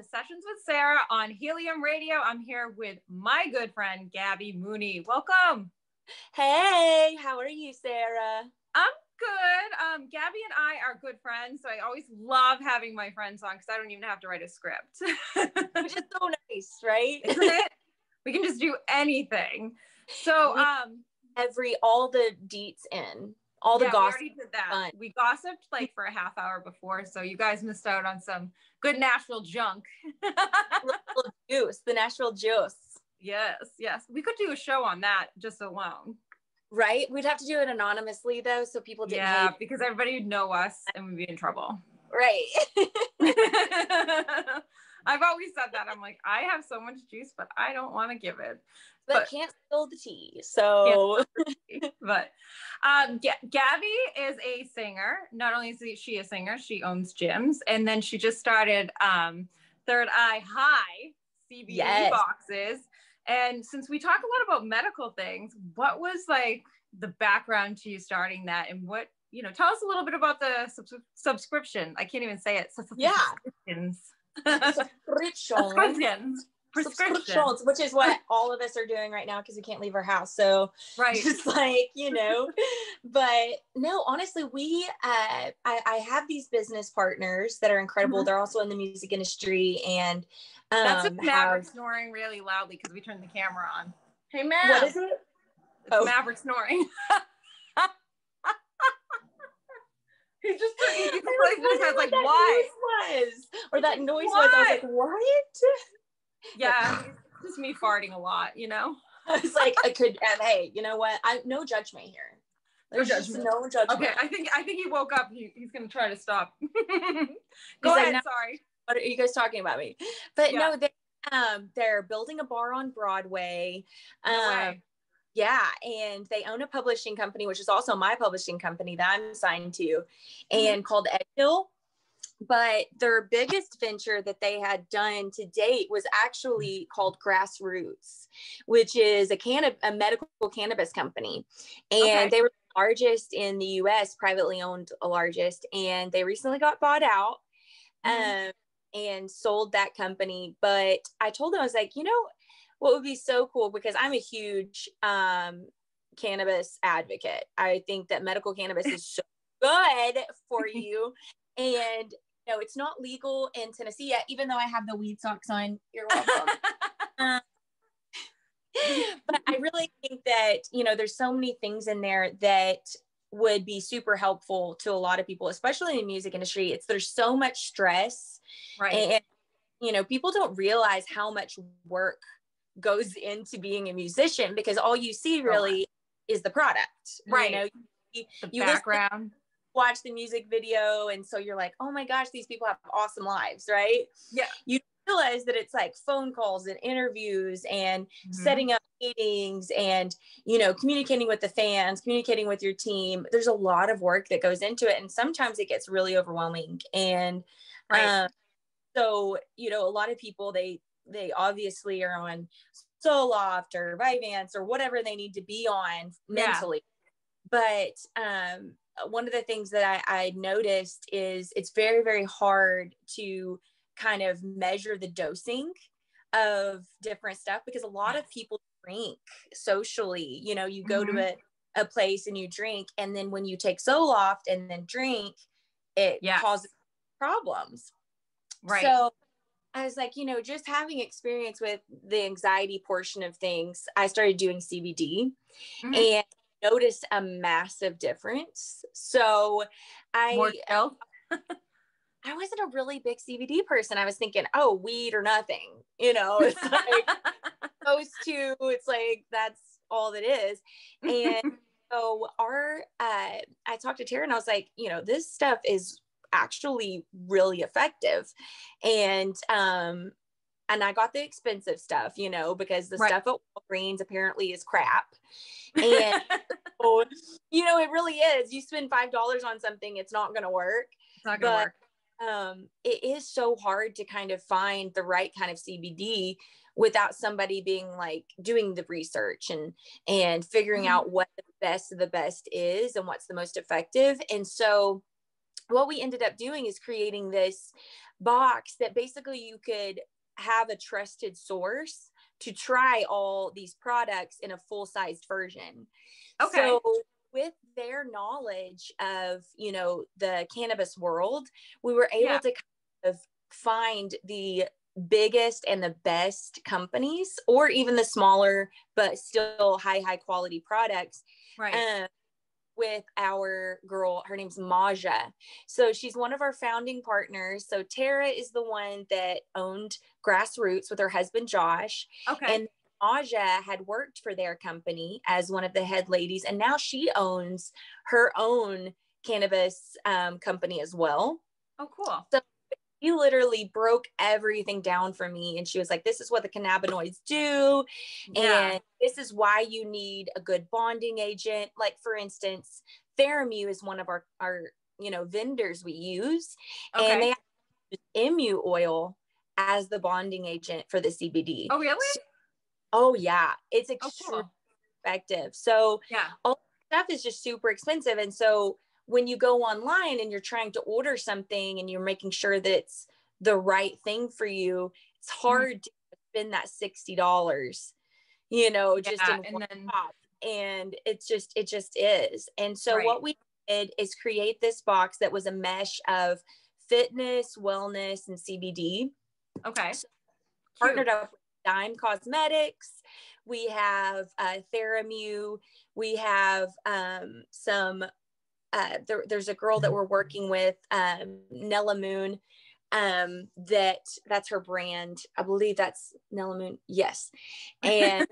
to Sessions with Sarah on Helium Radio. I'm here with my good friend, Gabby Mooney. Welcome. Hey, how are you, Sarah? I'm good. Um, Gabby and I are good friends, so I always love having my friends on because I don't even have to write a script. Which is so nice, right? Isn't it? We can just do anything. So, um, every all the deets in all the yeah, gossip. We already did that. Fun. We gossiped like for a half hour before, so you guys missed out on some good Nashville junk. juice, the Nashville juice. Yes, yes. We could do a show on that just alone. Right? We'd have to do it anonymously though, so people didn't. Yeah, because everybody would know us and we'd be in trouble. Right. I've always said that. I'm like, I have so much juice, but I don't want to give it but, but can't spill the tea. So, but um, G- Gabby is a singer. Not only is she a singer, she owns gyms, and then she just started um, Third Eye High CBD yes. boxes. And since we talk a lot about medical things, what was like the background to you starting that, and what you know? Tell us a little bit about the sub- subscription. I can't even say it. Yeah. Subscriptions. Subscriptions prescriptions, which is what all of us are doing right now because we can't leave our house. So right, just like you know, but no, honestly, we uh, I, I have these business partners that are incredible. Mm-hmm. They're also in the music industry, and um, that's a Maverick have... snoring really loudly because we turned the camera on. Hey, Mav. What is it? It's oh. Maverick snoring. he just he just, just has like why was or that noise what? was. I was like, what? Yeah, just me farting a lot, you know. It's like, I could, and hey, you know what? I no judgment here. There's no judgment. no judgment. Okay, I think I think he woke up. He, he's gonna try to stop. Go ahead. no, sorry. What are you guys talking about me? But yeah. no, they um they're building a bar on Broadway. Um, no yeah, and they own a publishing company, which is also my publishing company that I'm signed to, mm-hmm. and mm-hmm. called Edgehill but their biggest venture that they had done to date was actually called Grassroots, which is a cannab- a medical cannabis company, and okay. they were the largest in the U.S., privately owned, largest, and they recently got bought out. Mm-hmm. Um, and sold that company. But I told them, I was like, you know, what would be so cool because I'm a huge um, cannabis advocate. I think that medical cannabis is so good for you. And no, it's not legal in Tennessee yet, even though I have the weed socks on. You're welcome. um, but I really think that, you know, there's so many things in there that would be super helpful to a lot of people, especially in the music industry. It's there's so much stress. Right. And, you know, people don't realize how much work goes into being a musician because all you see really is the product. Right. You know, you, the you background watch the music video and so you're like oh my gosh these people have awesome lives right yeah you realize that it's like phone calls and interviews and mm-hmm. setting up meetings and you know communicating with the fans communicating with your team there's a lot of work that goes into it and sometimes it gets really overwhelming and right. um, so you know a lot of people they they obviously are on Zoloft or Vyvanse or whatever they need to be on mentally yeah. but um one of the things that I, I noticed is it's very, very hard to kind of measure the dosing of different stuff because a lot of people drink socially. You know, you go mm-hmm. to a, a place and you drink, and then when you take Zoloft and then drink, it yes. causes problems. Right. So I was like, you know, just having experience with the anxiety portion of things, I started doing CBD. Mm-hmm. And noticed a massive difference. So I More I wasn't a really big CBD person. I was thinking, oh, weed or nothing. You know, it's like those two, it's like that's all that is. And so our uh I talked to Tara and I was like, you know, this stuff is actually really effective. And um and I got the expensive stuff, you know, because the right. stuff at Walgreens apparently is crap. And so, you know, it really is. You spend five dollars on something, it's not gonna work. It's not gonna but, work. Um, it is so hard to kind of find the right kind of CBD without somebody being like doing the research and and figuring mm-hmm. out what the best of the best is and what's the most effective. And so what we ended up doing is creating this box that basically you could have a trusted source to try all these products in a full sized version. Okay. So with their knowledge of, you know, the cannabis world, we were able yeah. to kind of find the biggest and the best companies or even the smaller but still high high quality products right um, with our girl her name's maja so she's one of our founding partners so tara is the one that owned grassroots with her husband josh okay and Maja had worked for their company as one of the head ladies, and now she owns her own cannabis um, company as well. Oh, cool. So he literally broke everything down for me and she was like this is what the cannabinoids do yeah. and this is why you need a good bonding agent like for instance Theramu is one of our our you know vendors we use okay. and they use emu oil as the bonding agent for the CBD. Oh really? So, oh yeah, it's extremely oh, cool. effective. So yeah, all stuff is just super expensive and so when you go online and you're trying to order something and you're making sure that it's the right thing for you, it's mm-hmm. hard to spend that sixty dollars, you know, just yeah, in and one then... And it's just it just is. And so right. what we did is create this box that was a mesh of fitness, wellness, and CBD. Okay. So partnered up with Dime Cosmetics. We have uh, Theramu. We have um, some uh, there, there's a girl that mm-hmm. we're working with, um, Nella Moon. Um, that that's her brand. I believe that's Nella Moon. Yes, and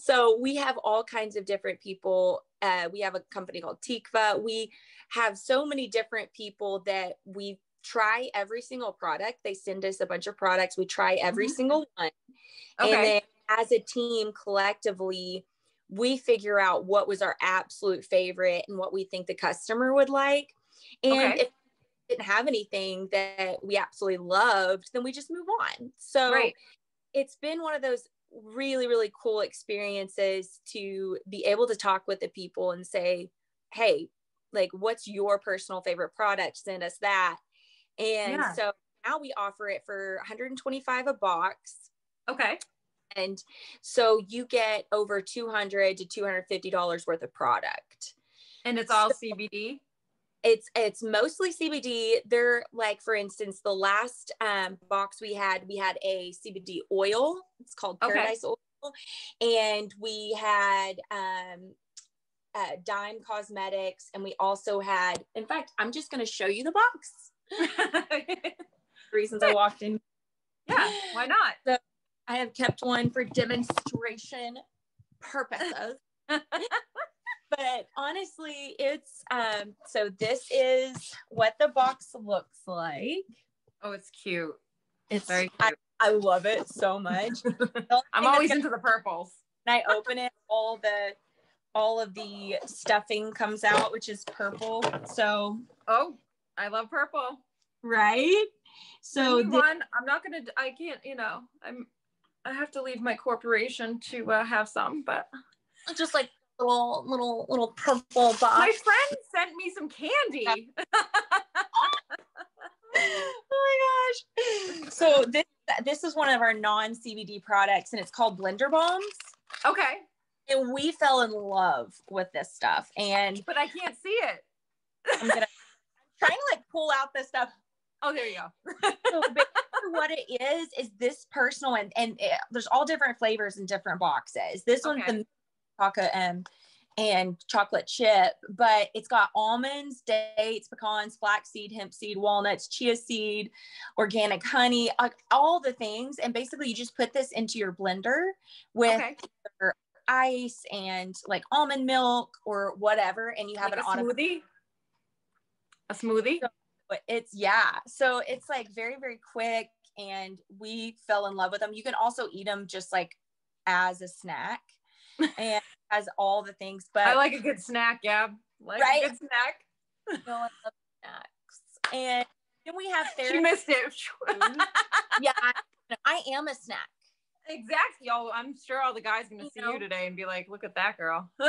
so we have all kinds of different people. Uh, we have a company called Tikva. We have so many different people that we try every single product. They send us a bunch of products. We try every mm-hmm. single one, okay. and then as a team collectively we figure out what was our absolute favorite and what we think the customer would like. And okay. if didn't have anything that we absolutely loved, then we just move on. So right. it's been one of those really, really cool experiences to be able to talk with the people and say, hey, like, what's your personal favorite product? Send us that. And yeah. so now we offer it for 125 a box. Okay. And so you get over 200 to $250 worth of product. And it's all so CBD? It's it's mostly CBD. They're like, for instance, the last um, box we had, we had a CBD oil. It's called Paradise okay. Oil. And we had um, uh, Dime Cosmetics. And we also had, in fact, I'm just going to show you the box. reasons I walked in. Yeah, why not? So I have kept one for demonstration purposes. but honestly, it's um so this is what the box looks like. Oh, it's cute. It's very cute. I, I love it so much. I'm always into the purples. And I open it, all the all of the stuffing comes out, which is purple. So oh, I love purple. Right? So the, one, I'm not gonna I can't, you know, I'm I have to leave my corporation to uh, have some, but just like little little little purple box. My friend sent me some candy. oh my gosh! So this this is one of our non CBD products, and it's called Blender Bombs. Okay. And we fell in love with this stuff, and but I can't see it. I'm gonna I'm trying to like pull out this stuff. Oh, there you go. so what it is is this personal and and it, there's all different flavors in different boxes. This okay. one's the chocolate um, and chocolate chip, but it's got almonds, dates, pecans, flaxseed, hemp seed, walnuts, chia seed, organic honey, all the things. And basically, you just put this into your blender with okay. ice and like almond milk or whatever, and you have like an a smoothie. A smoothie. So it's yeah. So it's like very very quick and we fell in love with them. You can also eat them just like as a snack and has all the things. But I like a good snack, yeah. Like right? a good snack. no, I love snacks. And then we have therapy. You missed it. yeah, I, I, am a snack. Exactly. Y'all, I'm sure all the guys gonna you see know? you today and be like, look at that girl.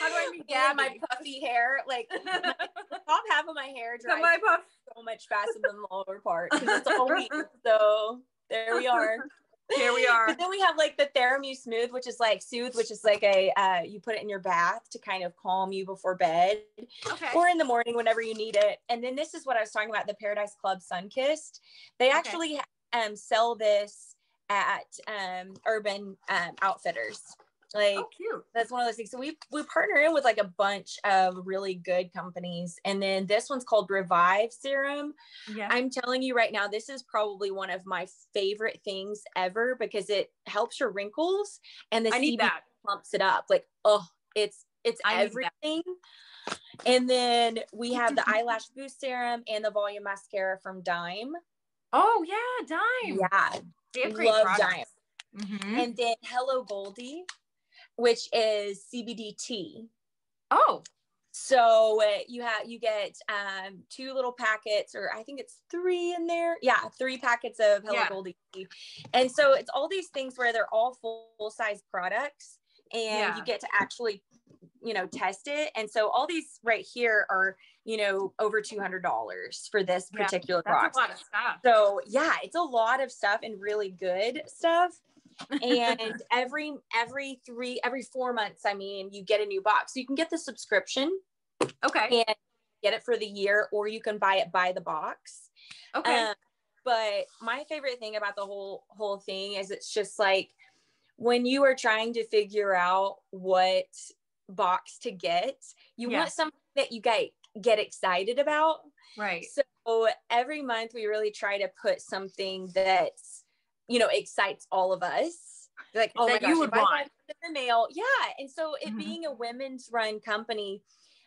How do I Yeah, my puffy hair, like top half of my hair dries my puff. so much faster than the lower part because it's all. So there we are. Here we are. But then we have like the Theramu Smooth, which is like Soothe, which is like a uh, you put it in your bath to kind of calm you before bed, okay. or in the morning whenever you need it. And then this is what I was talking about the Paradise Club Sunkissed. They okay. actually um, sell this at um, Urban um, Outfitters. Like oh, cute. that's one of those things. So we we partner in with like a bunch of really good companies. And then this one's called Revive Serum. Yeah. I'm telling you right now, this is probably one of my favorite things ever because it helps your wrinkles and the I CBD pumps it up. Like, oh, it's it's I everything. And then we have the eyelash boost serum and the volume mascara from Dime. Oh yeah, Dime. Yeah. Love products. Dime. Mm-hmm. And then Hello Goldie which is CBD tea. Oh. So uh, you have you get um, two little packets, or I think it's three in there. Yeah, three packets of Hello yeah. Goldie tea, and so it's all these things where they're all full size products, and yeah. you get to actually, you know, test it. And so all these right here are you know over two hundred dollars for this particular yeah, box. a lot of stuff. So yeah, it's a lot of stuff and really good stuff and every every three every four months i mean you get a new box. So you can get the subscription okay. and get it for the year or you can buy it by the box. Okay. Um, but my favorite thing about the whole whole thing is it's just like when you are trying to figure out what box to get you want something that you get get excited about. Right. So every month we really try to put something that's you know, excites all of us. Like, oh that my gosh, you would want in the mail. Yeah. And so it mm-hmm. being a women's run company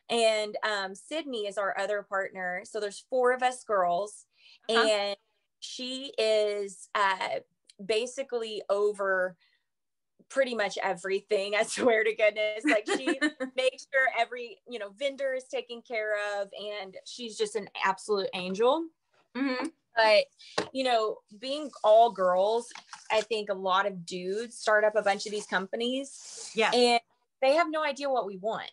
and um, Sydney is our other partner. So there's four of us girls uh-huh. and she is uh, basically over pretty much everything. I swear to goodness. Like she makes sure every, you know, vendor is taken care of and she's just an absolute angel. Mm-hmm. But, you know, being all girls, I think a lot of dudes start up a bunch of these companies. Yeah. And they have no idea what we want.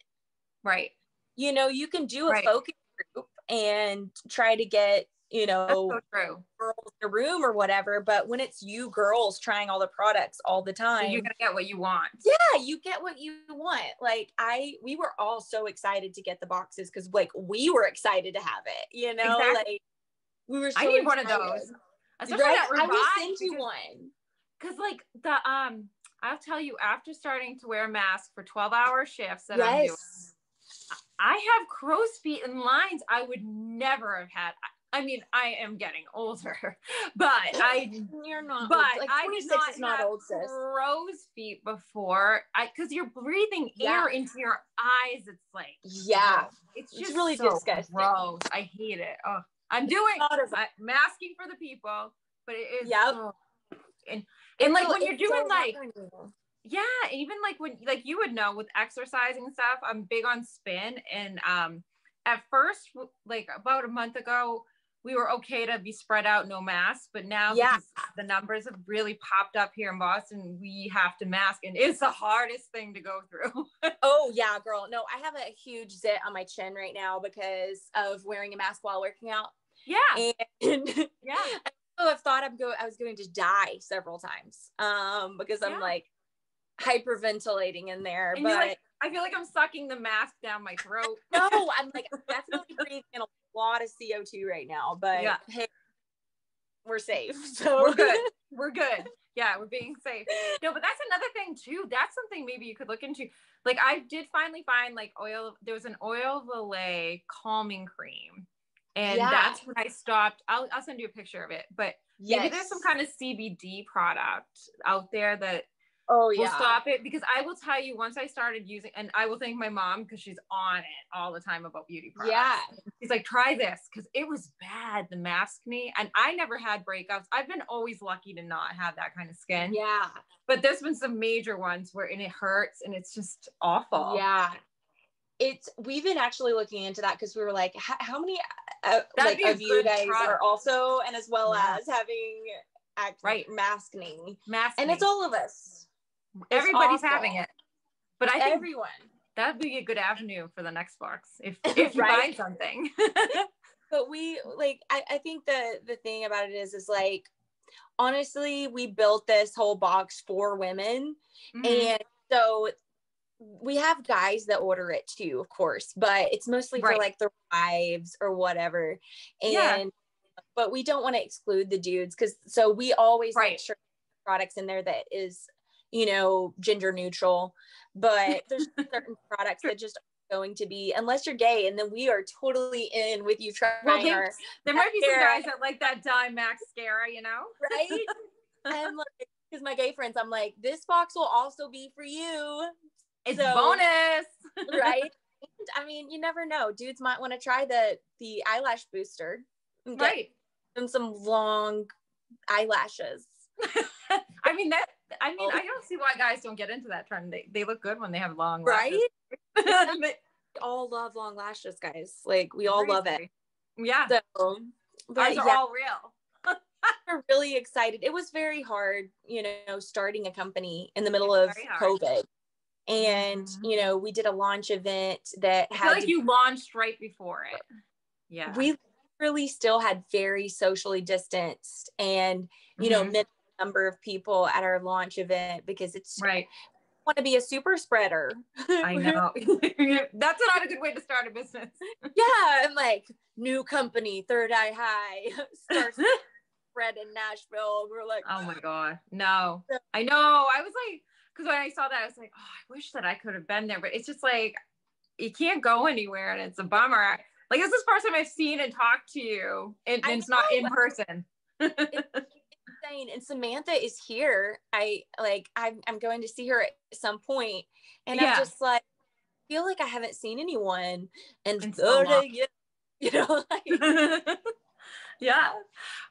Right. You know, you can do a right. focus group and try to get, you know, so girls in a room or whatever. But when it's you girls trying all the products all the time, so you're gonna get what you want. Yeah, you get what you want. Like I we were all so excited to get the boxes because like we were excited to have it, you know, exactly. like we were. So I need one of those. Especially right? I will send you one. Because like the um, I'll tell you after starting to wear a mask for twelve hour shifts that yes. I'm doing, I have crow's feet and lines I would never have had. I mean, I am getting older, but I you're not. But like I did not, is not have old, sis. crow's feet before. I because you're breathing yeah. air into your eyes. It's like yeah, it's just it's really so disgusting. Gross. I hate it. Oh. I'm doing I, masking for the people, but it is yeah. Oh, and and like when you're doing so like yeah, even like when like you would know with exercising stuff, I'm big on spin and um at first like about a month ago we were okay to be spread out no mask but now yeah. the numbers have really popped up here in boston we have to mask and it's the hardest thing to go through oh yeah girl no i have a huge zit on my chin right now because of wearing a mask while working out yeah. And yeah. I have thought I'm going I was going to die several times. Um, because I'm yeah. like hyperventilating in there. And but like, I feel like I'm sucking the mask down my throat. no, I'm like definitely breathing in a lot of CO2 right now. But yeah. hey, we're safe. So we're good. We're good. Yeah, we're being safe. No, but that's another thing too. That's something maybe you could look into. Like I did finally find like oil. There was an oil Olay calming cream and yeah. that's when I stopped. I'll, I'll send you a picture of it, but yes. maybe there's some kind of CBD product out there that oh yeah will stop it because I will tell you once I started using, and I will thank my mom because she's on it all the time about beauty products. Yeah, she's like, try this because it was bad the mask me, and I never had breakouts. I've been always lucky to not have that kind of skin. Yeah, but there's been some major ones where and it hurts and it's just awful. Yeah, it's we've been actually looking into that because we were like, how many uh, like of you guys product. are also, and as well yeah. as having act right masking, masking, and it's all of us. Everybody's having it, but I think everyone. that'd be a good avenue for the next box if if you right? find something. but we like I, I think the the thing about it is is like honestly we built this whole box for women mm-hmm. and so we have guys that order it too of course but it's mostly right. for like their wives or whatever and yeah. but we don't want to exclude the dudes because so we always right. make sure products in there that is you know gender neutral but there's certain products that just going to be unless you're gay and then we are totally in with you trying well, there, there might be some guys that like that dye mascara you know? Right? I'm like because my gay friends i'm like this box will also be for you. It's so, bonus. Right? And, i mean you never know. Dudes might want to try the the eyelash booster right. and some long eyelashes. I mean that I mean, I don't see why guys don't get into that trend. They, they look good when they have long right? we all love long lashes, guys. Like we all love it. Yeah. So, but are yeah. all real. we're really excited. It was very hard, you know, starting a company in the middle of COVID. And mm-hmm. you know, we did a launch event that I had like to, you launched right before it. Yeah. We really still had very socially distanced and you mm-hmm. know number of people at our launch event because it's right want to be a super spreader. I know. That's not a good way to start a business. yeah. I'm like, new company, Third Eye High, starts spread in Nashville. We're like, oh my God. No. I know. I was like, because when I saw that, I was like, oh, I wish that I could have been there. But it's just like, you can't go anywhere and it's a bummer. Like, this is the first time I've seen and talked to you, and, and it's not in person insane. And Samantha is here. I like I'm I'm going to see her at some point, and yeah. I'm just like feel like I haven't seen anyone and so you know. Like, yeah.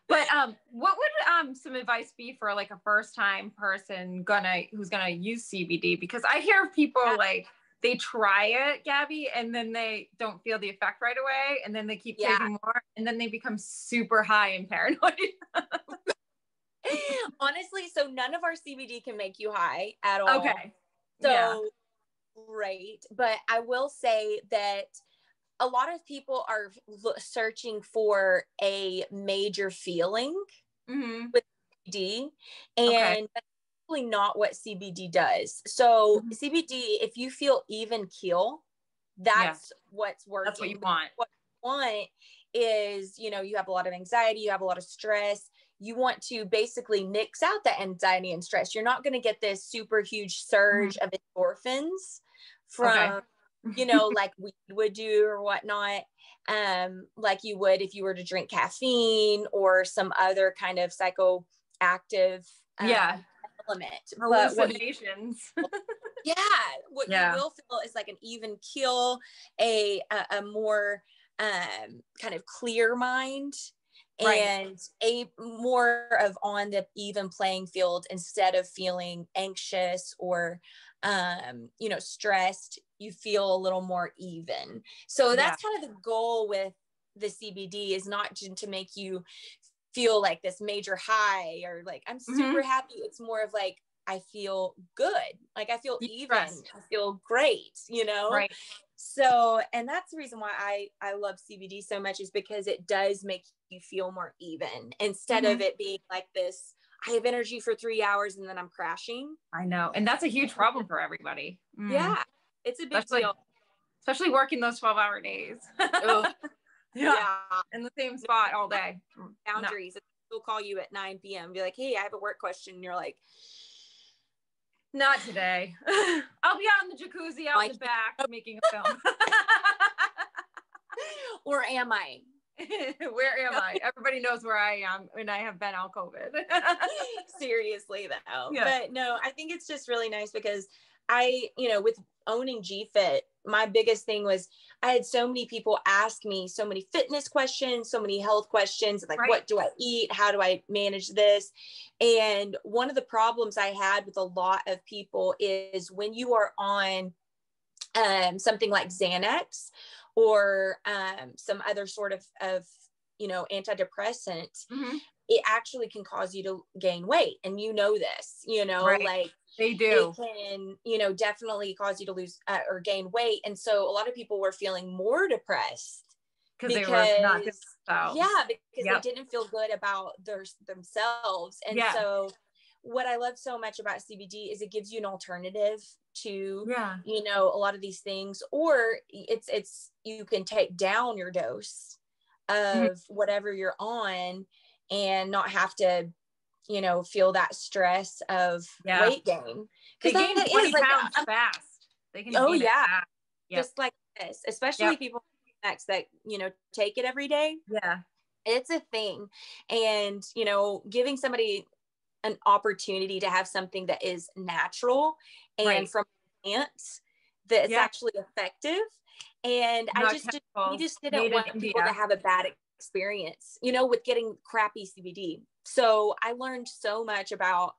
But um, what would um some advice be for like a first time person gonna who's gonna use CBD? Because I hear people yeah. like they try it, Gabby, and then they don't feel the effect right away, and then they keep yeah. taking more, and then they become super high and paranoid. Honestly, so none of our CBD can make you high at all. Okay. So yeah. great. But I will say that a lot of people are searching for a major feeling mm-hmm. with CBD, and okay. that's really not what CBD does. So mm-hmm. CBD, if you feel even keel, that's yeah. what's working. That's what you want. What you want is, you know, you have a lot of anxiety, you have a lot of stress, you want to basically nix out the anxiety and stress. You're not going to get this super huge surge mm-hmm. of endorphins from, okay. you know, like we would do or whatnot, um, like you would if you were to drink caffeine or some other kind of psychoactive um, yeah element. Hallucinations. You, yeah, what yeah. you will feel is like an even keel, a a, a more um, kind of clear mind right. and a more of on the even playing field instead of feeling anxious or um you know stressed you feel a little more even so that's yeah. kind of the goal with the cbd is not to, make you feel like this major high or like i'm super mm-hmm. happy it's more of like I feel good. Like I feel even. I feel great, you know? Right. So, and that's the reason why I I love CBD so much is because it does make you feel more even instead mm-hmm. of it being like this I have energy for 3 hours and then I'm crashing. I know. And that's a huge problem for everybody. Mm. Yeah. It's a big especially, deal. Especially working those 12-hour days. yeah. yeah. In the same spot all day. Boundaries. No. They'll call you at 9 p.m. Be like, "Hey, I have a work question." And you're like, not today. I'll be out in the jacuzzi out in the back oh. making a film. or am I? where am I? Everybody knows where I am, and I have been out COVID. Seriously, though. Yeah. But no, I think it's just really nice because I, you know, with owning GFit, my biggest thing was I had so many people ask me so many fitness questions, so many health questions, like right. what do I eat? How do I manage this? And one of the problems I had with a lot of people is when you are on um, something like Xanax or um, some other sort of, of you know, antidepressant, mm-hmm. it actually can cause you to gain weight. And you know this, you know, right. like They do. It can, you know, definitely cause you to lose uh, or gain weight. And so a lot of people were feeling more depressed because they were not themselves. Yeah, because yep. they didn't feel good about their themselves. And yeah. so what I love so much about CBD is it gives you an alternative to yeah. you know a lot of these things or it's it's you can take down your dose mm-hmm. of mm-hmm. whatever you're on and not have to you know feel that stress of yeah. weight gain because they gain 20 is, pounds like, fast they can oh yeah yep. just like this especially yep. people next that you know take it every day yeah it's a thing and you know giving somebody an opportunity to have something that is natural and right. from plants that's yeah. actually effective. And Not I just did, we just didn't want people to have a bad experience, you know, with getting crappy CBD. So I learned so much about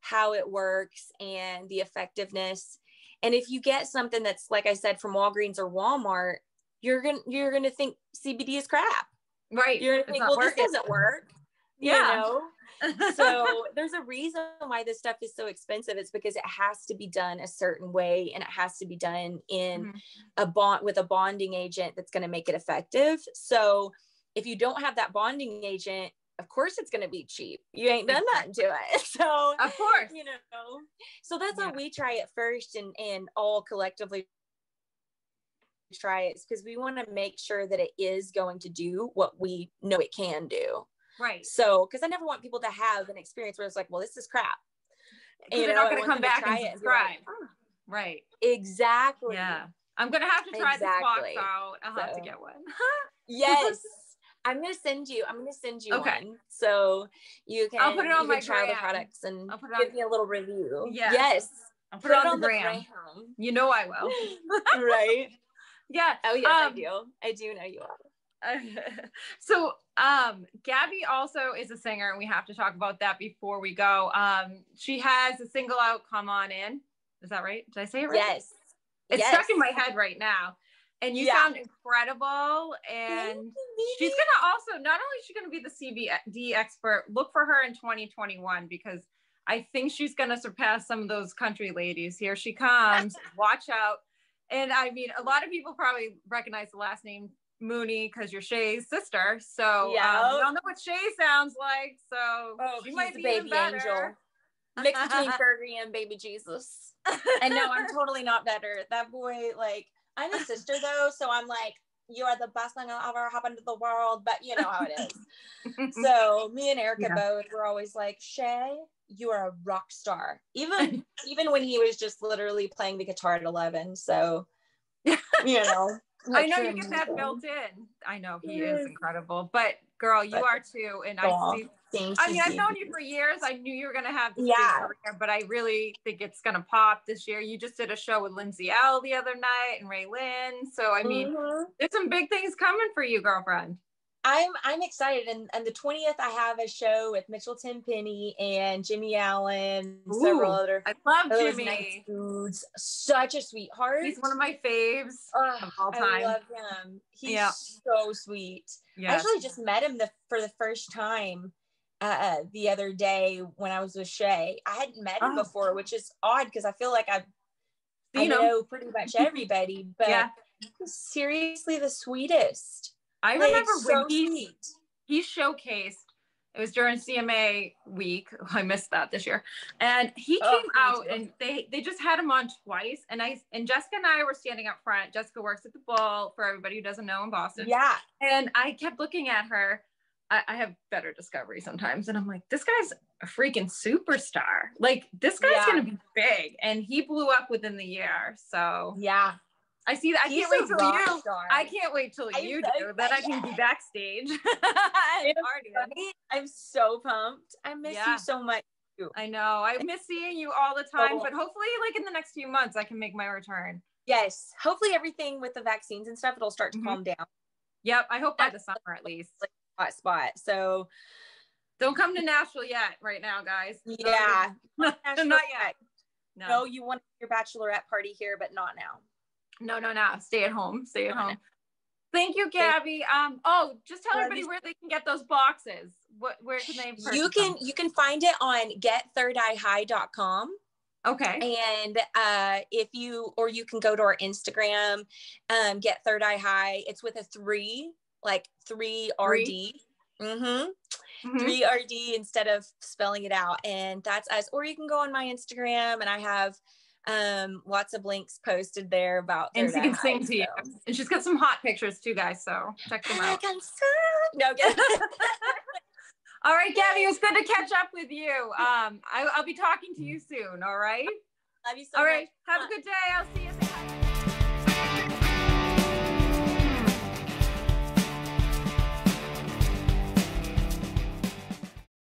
how it works and the effectiveness. And if you get something that's like I said from Walgreens or Walmart, you're gonna you're gonna think CBD is crap. Right. You're gonna think, well, working. this doesn't work. Yeah. You know? so there's a reason why this stuff is so expensive. It's because it has to be done a certain way and it has to be done in mm-hmm. a bond with a bonding agent that's going to make it effective. So if you don't have that bonding agent, of course it's going to be cheap. You ain't done nothing to it. So of course, you know, so that's yeah. why we try it first and, and all collectively try it because we want to make sure that it is going to do what we know it can do. Right. So, because I never want people to have an experience where it's like, well, this is crap. And you're not going to come back and subscribe. Like, oh. Right. Exactly. Yeah. I'm going to have to try exactly. this box out. I'll so, have to get one. yes. I'm gonna send you. I'm gonna send you okay. one, so you can. I'll put it on my try the products and I'll put it on, give me a little review. Yeah. Yes. I'll put, put it, on, on the, gram. gram. You know I will. right. Yeah. Oh yes, um, I do. I do know you are. so um, Gabby also is a singer, and we have to talk about that before we go. Um, she has a single out, Come On In. Is that right? Did I say it right? Yes. It's yes. stuck in my head right now. And you yeah. sound incredible. And she's gonna also not only is she gonna be the CBD expert, look for her in 2021 because I think she's gonna surpass some of those country ladies. Here she comes. Watch out. And I mean, a lot of people probably recognize the last name Mooney because you're Shay's sister. So yeah, um, we don't know what Shay sounds like. So oh, she might be baby angel. Mixed between Fergie and baby Jesus. and no, I'm totally not better. That boy, like, I'm a sister though, so I'm like, you are the best thing that ever happened to the world. But you know how it is. so me and Erica yeah. Bode were always like, Shay, you are a rock star. Even even when he was just literally playing the guitar at 11. So you know I know you get that built in. I know he is incredible, but girl, you but, are too. And I see. I mean, I've known you for years. I knew you were gonna have this yeah. career, but I really think it's gonna pop this year. You just did a show with Lindsay Ell the other night and RaeLynn. So I mean, mm-hmm. there's some big things coming for you, girlfriend. I'm I'm excited, and and the twentieth I have a show with Mitchell Tenpenny and Jimmy Allen, Ooh, several other. I love Jimmy. Nice dudes, such a sweetheart. He's one of my faves uh, of all time. I love him. He's yeah. so sweet. Yeah. I actually just met him the for the first time uh, the other day when I was with Shay. I hadn't met him oh. before, which is odd because I feel like I've I know pretty much everybody, but yeah. seriously the sweetest. I like, remember so when he, he showcased it was during CMA week. I missed that this year. And he oh, came out and they they just had him on twice. And I and Jessica and I were standing up front. Jessica works at the ball for everybody who doesn't know in Boston. Yeah. And I kept looking at her. I, I have better discovery sometimes. And I'm like, this guy's a freaking superstar. Like this guy's yeah. gonna be big. And he blew up within the year. So yeah. I see that. I can't wait till you. Star. I can't wait till you do. Then I can be backstage. I'm so pumped. I miss yeah. you so much. I know. I miss seeing you all the time, but hopefully, like in the next few months, I can make my return. Yes. Hopefully, everything with the vaccines and stuff, it'll start to mm-hmm. calm down. Yep. I hope by the summer at least. Like hot spot. So don't come to Nashville yet, right now, guys. Yeah. not yet. No. no, you want your bachelorette party here, but not now. No, no, no. Stay at home. Stay at home. Thank you, Gabby. Um, oh, just tell everybody where they can get those boxes. What where can they You can them? you can find it on getthirdeyehigh.com Okay. And uh, if you, or you can go to our Instagram, um, get Third Eye High. It's with a three, like three, three? RD. Mm-hmm. Mm-hmm. Three RD instead of spelling it out. And that's us. Or you can go on my Instagram and I have um lots of links posted there about and she can sing to you and she's got some hot pictures too guys so check them out no all right gabby it was good to catch up with you um I, will be talking to you soon all right love you so all much right have a good day i'll see you